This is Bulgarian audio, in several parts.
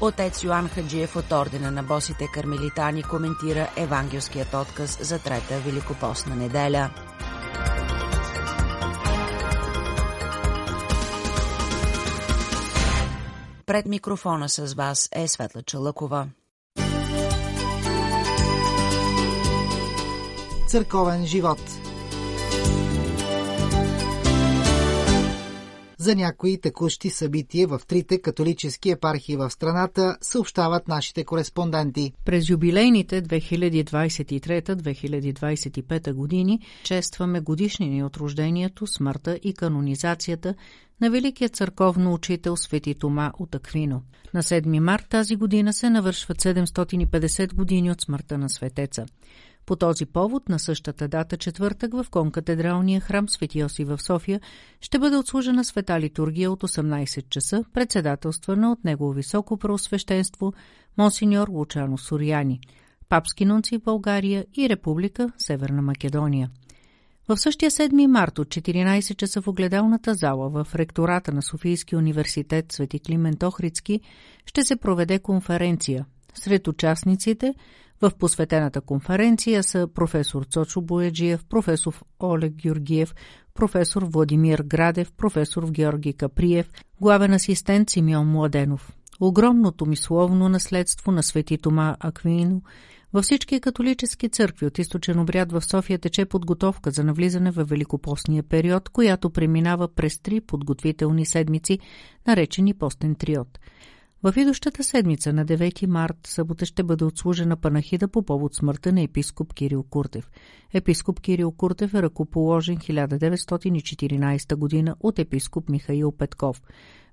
Отец Йоан Хаджиев от Ордена на босите кармелитани коментира евангелският отказ за трета великопостна неделя. Пред микрофона с вас е Светла Чалъкова. Църковен живот За някои текущи събития в трите католически епархии в страната съобщават нашите кореспонденти. През юбилейните 2023-2025 години честваме годишнини от рождението, смъртта и канонизацията на великият църковно учител Свети Тома от Аквино. На 7 март тази година се навършват 750 години от смъртта на светеца. По този повод на същата дата четвъртък в конкатедралния храм Свети Йосиф в София ще бъде отслужена света литургия от 18 часа, председателствана от Негово високо преосвещенство Монсеньор Лучано Суряни, папски нунци в България и Република Северна Македония. В същия 7 март от 14 часа в огледалната зала в ректората на Софийския университет Свети Климент Охридски ще се проведе конференция. Сред участниците – в посветената конференция са професор Цочо Бояджиев, професор Олег Георгиев, професор Владимир Градев, професор Георги Каприев, главен асистент Симеон Младенов. Огромното мисловно наследство на свети Тома Аквино във всички католически църкви от източен обряд в София тече подготовка за навлизане в великопостния период, която преминава през три подготвителни седмици, наречени постен триот – в идущата седмица на 9 март събота ще бъде отслужена панахида по повод смъртта на епископ Кирил Куртев. Епископ Кирил Куртев е ръкоположен 1914 година от епископ Михаил Петков.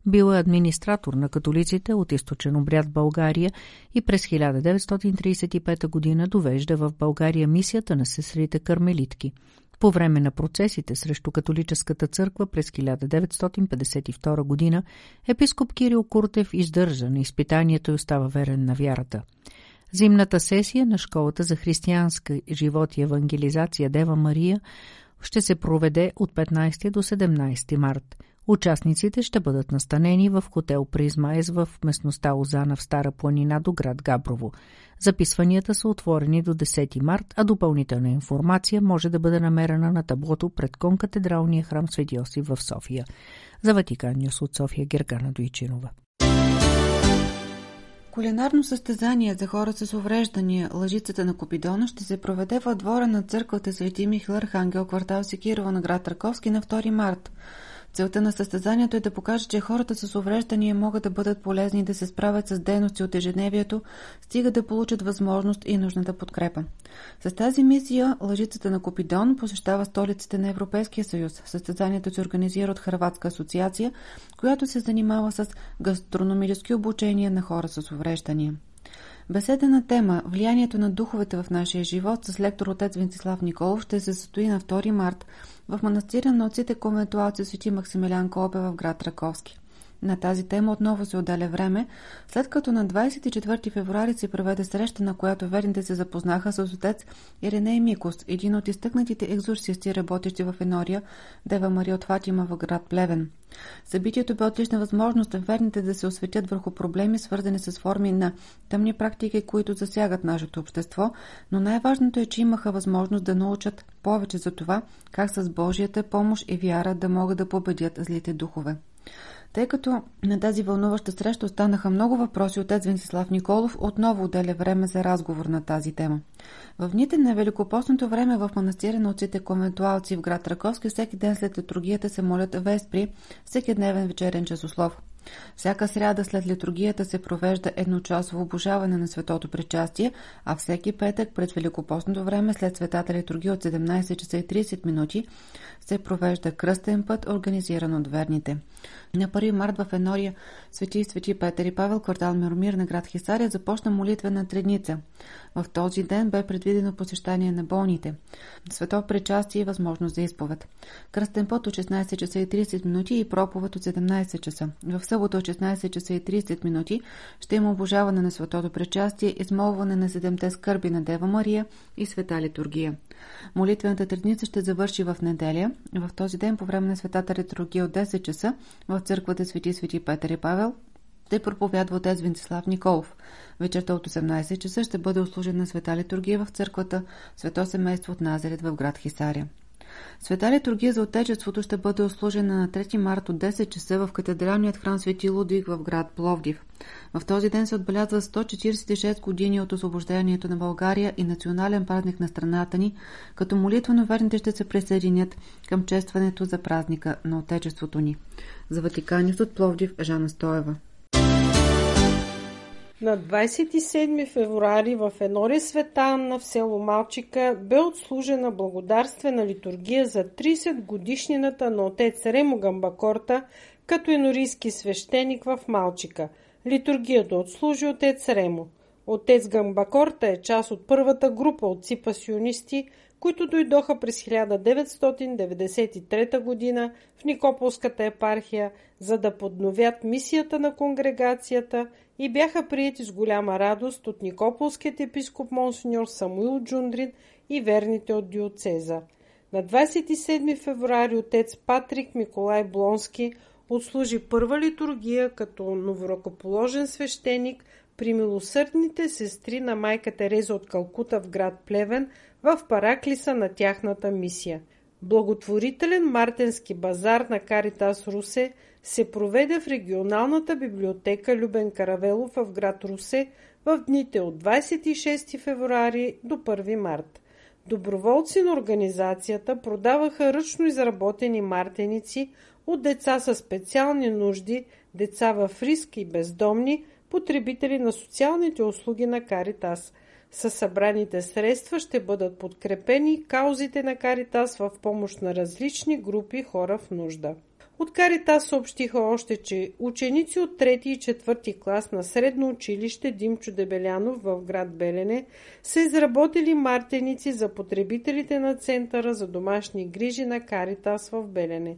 Бил е администратор на католиците от източен обряд България и през 1935 година довежда в България мисията на сестрите кармелитки. По време на процесите срещу католическата църква през 1952 година епископ Кирил Куртев издържа на изпитанието и остава верен на вярата. Зимната сесия на Школата за християнска живот и евангелизация Дева Мария ще се проведе от 15 до 17 март. Участниците ще бъдат настанени в хотел Призмаес в местността Озана в Стара планина до град Габрово. Записванията са отворени до 10 март, а допълнителна информация може да бъде намерена на таблото пред конкатедралния храм Свети Йосиф в София. За Ватикан Нюс от София Гергана Дойчинова. Кулинарно състезание за хора с увреждания Лъжицата на Копидона ще се проведе във двора на църквата Свети Михаил Архангел, квартал Секирова на град Раковски на 2 март. Целта на състезанието е да покаже, че хората с увреждания могат да бъдат полезни да се справят с дейности от ежедневието, стига да получат възможност и нужната подкрепа. С тази мисия лъжицата на Копидон посещава столиците на Европейския съюз. Състезанието се организира от Хрватска асоциация, която се занимава с гастрономически обучения на хора с увреждания. Беседа на тема Влиянието на духовете в нашия живот с лектор отец Венцислав Николов ще се състои на 2 март в манастира на отците конвентуалци Свети Максимилиан Колбе в град Раковски. На тази тема отново се отделя време, след като на 24 февруари се проведе среща, на която верните се запознаха с отец Ириней Микос, един от изтъкнатите екзорсисти, работещи в Енория, Дева Мария от Фатима в град Плевен. Събитието бе отлична възможност верните да се осветят върху проблеми, свързани с форми на тъмни практики, които засягат нашето общество, но най-важното е, че имаха възможност да научат повече за това, как с Божията помощ и вяра да могат да победят злите духове. Тъй като на тази вълнуваща среща останаха много въпроси, отец Венцислав Николов отново отделя време за разговор на тази тема. В дните на Великопостното време в манастира на отците конвентуалци в град Раковски всеки ден след литургията се молят Веспри, всеки дневен вечерен часослов. Всяка сряда след литургията се провежда едночасово обожаване на светото причастие, а всеки петък пред Великопостното време след светата литургия от 17 часа и 30 минути се провежда кръстен път, организиран от верните. На 1 март в Енория Свети и Свети Петър и Павел, квартал Миромир на град Хисария, започна молитвена тредница. В този ден бе предвидено посещание на болните. Свето причастие и възможност за изповед. Кръстен път от 16 часа и 30 минути и проповед от 17 часа. В събота от 16 часа и 30 минути ще има обожаване на светото причастие, измолване на седемте скърби на Дева Мария и света литургия. Молитвената тредница ще завърши в неделя. В този ден по време на светата литургия от 10 часа в църквата Свети Свети Петър и Павел ще проповядва отец Венцислав Николов. Вечерта от 18 часа ще бъде услужена света литургия в църквата Свето семейство от Назарет в град Хисария. Света литургия за Отечеството ще бъде ослужена на 3 март от 10 часа в катедралният храм Свети Лудвиг в град Пловдив. В този ден се отбелязва 146 години от освобождението на България и национален празник на страната ни, като молитвено верните ще се присъединят към честването за празника на Отечеството ни. За Ватиканив от Пловдив Жана Стоева. На 27 февруари в Енори Света Анна в село Малчика бе отслужена благодарствена литургия за 30 годишнината на отец Ремо Гамбакорта като енорийски свещеник в Малчика. Литургията отслужи отец Ремо. Отец Гамбакорта е част от първата група от пасионисти, които дойдоха през 1993 г. в Никополската епархия, за да подновят мисията на конгрегацията и бяха приети с голяма радост от Никополският епископ Монсеньор Самуил Джундрин и верните от диоцеза. На 27 февруари отец Патрик Миколай Блонски отслужи първа литургия като новоръкоположен свещеник при милосърдните сестри на майка Тереза от Калкута в град Плевен в параклиса на тяхната мисия. Благотворителен мартенски базар на Каритас Русе се проведе в регионалната библиотека Любен Каравелов в град Русе в дните от 26 февруари до 1 март. Доброволци на организацията продаваха ръчно изработени мартеници от деца със специални нужди, деца в риск и бездомни, потребители на социалните услуги на Каритас. Със събраните средства ще бъдат подкрепени каузите на Каритас в помощ на различни групи хора в нужда. От Каритас съобщиха още, че ученици от 3 и 4 клас на средно училище Димчо Дебелянов в град Белене са изработили мартеници за потребителите на Центъра за домашни грижи на Каритас в Белене.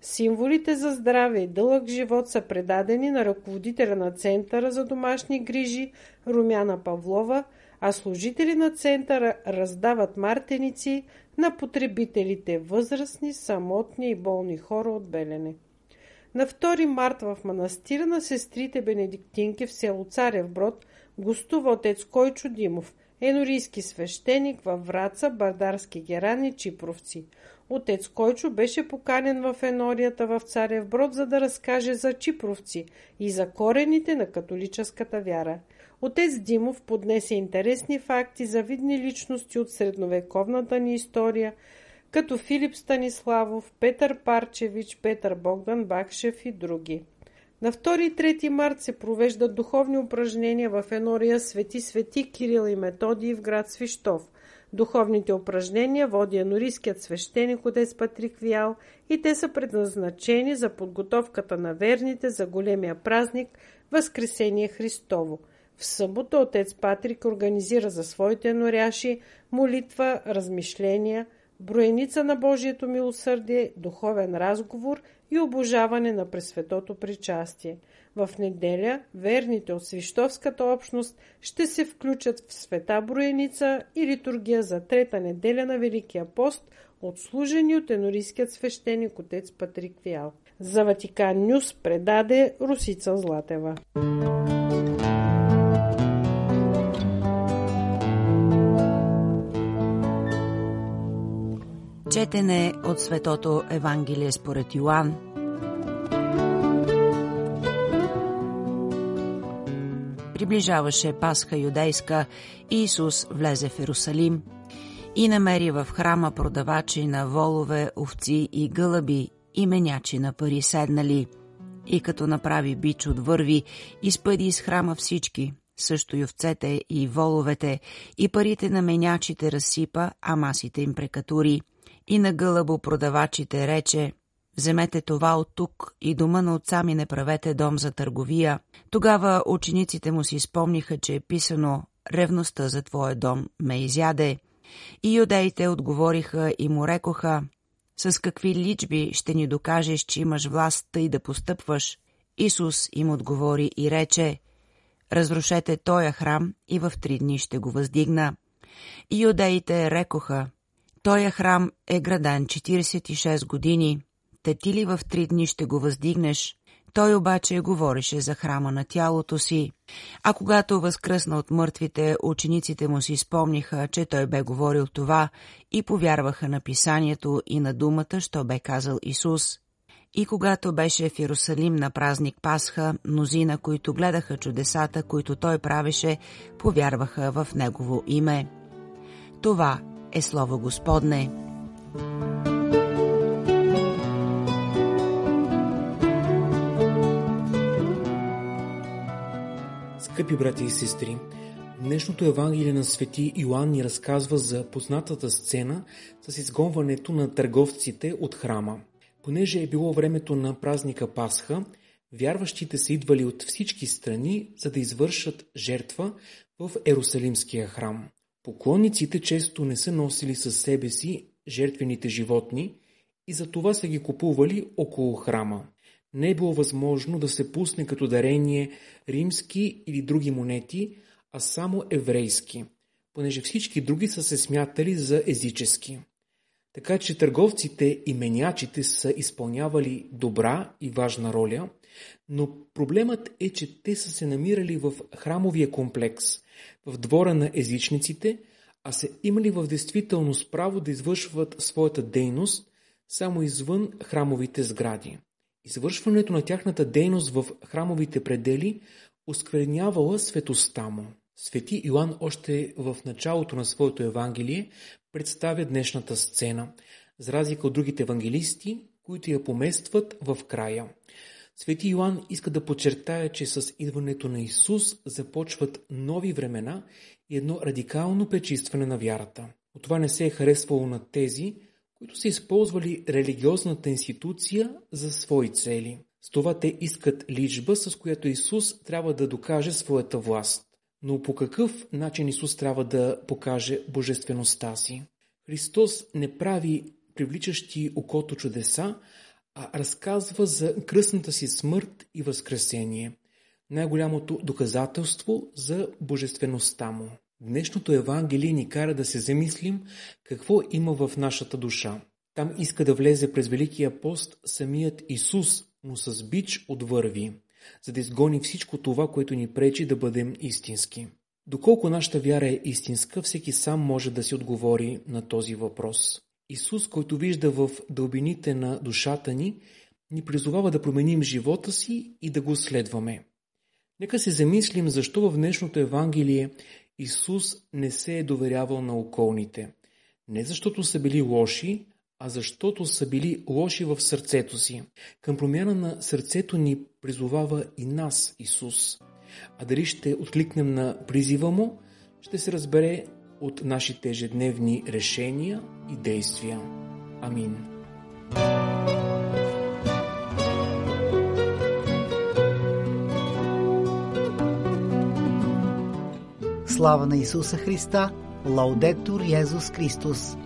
Символите за здраве и дълъг живот са предадени на ръководителя на Центъра за домашни грижи Румяна Павлова, а служители на Центъра раздават мартеници на потребителите възрастни, самотни и болни хора от Белене. На 2 март в манастира на сестрите Бенедиктинки в село Царев Брод гостува отец Койчо Димов, енорийски свещеник във Враца, Бардарски герани, Чипровци. Отец Койчо беше поканен в енорията в Царев Брод, за да разкаже за Чипровци и за корените на католическата вяра. Отец Димов поднесе интересни факти за видни личности от средновековната ни история, като Филип Станиславов, Петър Парчевич, Петър Богдан Бакшев и други. На 2 и 3 март се провеждат духовни упражнения в енория Свети Свети Кирил и Методий в град Свищов. Духовните упражнения води енорийският свещеник Отец Патрик Вял и те са предназначени за подготовката на верните за големия празник Възкресение Христово – в събота отец Патрик организира за своите норяши молитва, размишления, броеница на Божието милосърдие, духовен разговор и обожаване на Пресветото причастие. В неделя верните от Свищовската общност ще се включат в света броеница и литургия за трета неделя на Великия пост, отслужени от енорийският свещеник отец Патрик Вял. За Ватикан Нюс предаде Русица Златева. Четене от Светото Евангелие според Йоанн. Приближаваше Пасха юдейска и Исус влезе в Иерусалим и намери в храма продавачи на волове, овци и гълъби и менячи на пари седнали и като направи бич от върви, изпъди из храма всички, също и овцете и воловете, и парите на менячите разсипа, а масите им прекатури. И на гълъбо продавачите рече, Вземете това от тук и дома на отца ми не правете дом за търговия. Тогава учениците му си спомниха, че е писано «Ревността за твоя дом ме изяде». И юдеите отговориха и му рекоха «С какви личби ще ни докажеш, че имаш власт тъй да постъпваш?» Исус им отговори и рече «Разрушете тоя храм и в три дни ще го въздигна». И юдеите рекоха «Тоя храм е градан 46 години, те ли в три дни ще го въздигнеш?» Той обаче говореше за храма на тялото си. А когато възкръсна от мъртвите, учениците му си спомниха, че той бе говорил това и повярваха на писанието и на думата, що бе казал Исус. И когато беше в Иерусалим на празник Пасха, мнозина, които гледаха чудесата, които той правеше, повярваха в Негово име. Това е Слово Господне. Скъпи брати и сестри, днешното Евангелие на Свети Йоанн ни разказва за познатата сцена с изгонването на търговците от храма. Понеже е било времето на празника Пасха, вярващите са идвали от всички страни, за да извършат жертва в Ерусалимския храм. Поклонниците често не са носили със себе си жертвените животни и за това са ги купували около храма не е било възможно да се пусне като дарение римски или други монети, а само еврейски, понеже всички други са се смятали за езически. Така че търговците и менячите са изпълнявали добра и важна роля, но проблемът е, че те са се намирали в храмовия комплекс, в двора на езичниците, а са имали в действителност право да извършват своята дейност само извън храмовите сгради. Извършването на тяхната дейност в храмовите предели осквернявала светостта му. Свети Йоанн още в началото на своето Евангелие представя днешната сцена, за разлика от другите евангелисти, които я поместват в края. Свети Йоанн иска да подчертая, че с идването на Исус започват нови времена и едно радикално пречистване на вярата. От това не се е харесвало на тези, които са използвали религиозната институция за свои цели. С това те искат личба, с която Исус трябва да докаже своята власт. Но по какъв начин Исус трябва да покаже божествеността си? Христос не прави привличащи окото чудеса, а разказва за кръсната си смърт и възкресение. Най-голямото доказателство за божествеността му. Днешното Евангелие ни кара да се замислим какво има в нашата душа. Там иска да влезе през Великия пост самият Исус, но с бич от върви, за да изгони всичко това, което ни пречи да бъдем истински. Доколко нашата вяра е истинска, всеки сам може да си отговори на този въпрос. Исус, който вижда в дълбините на душата ни, ни призовава да променим живота си и да го следваме. Нека се замислим защо в днешното Евангелие Исус не се е доверявал на околните. Не защото са били лоши, а защото са били лоши в сърцето си. Към промяна на сърцето ни призовава и нас Исус. А дали ще откликнем на призива му, ще се разбере от нашите ежедневни решения и действия. Амин. Слава на Исуса Христа! Лаудетур Йезус Христос!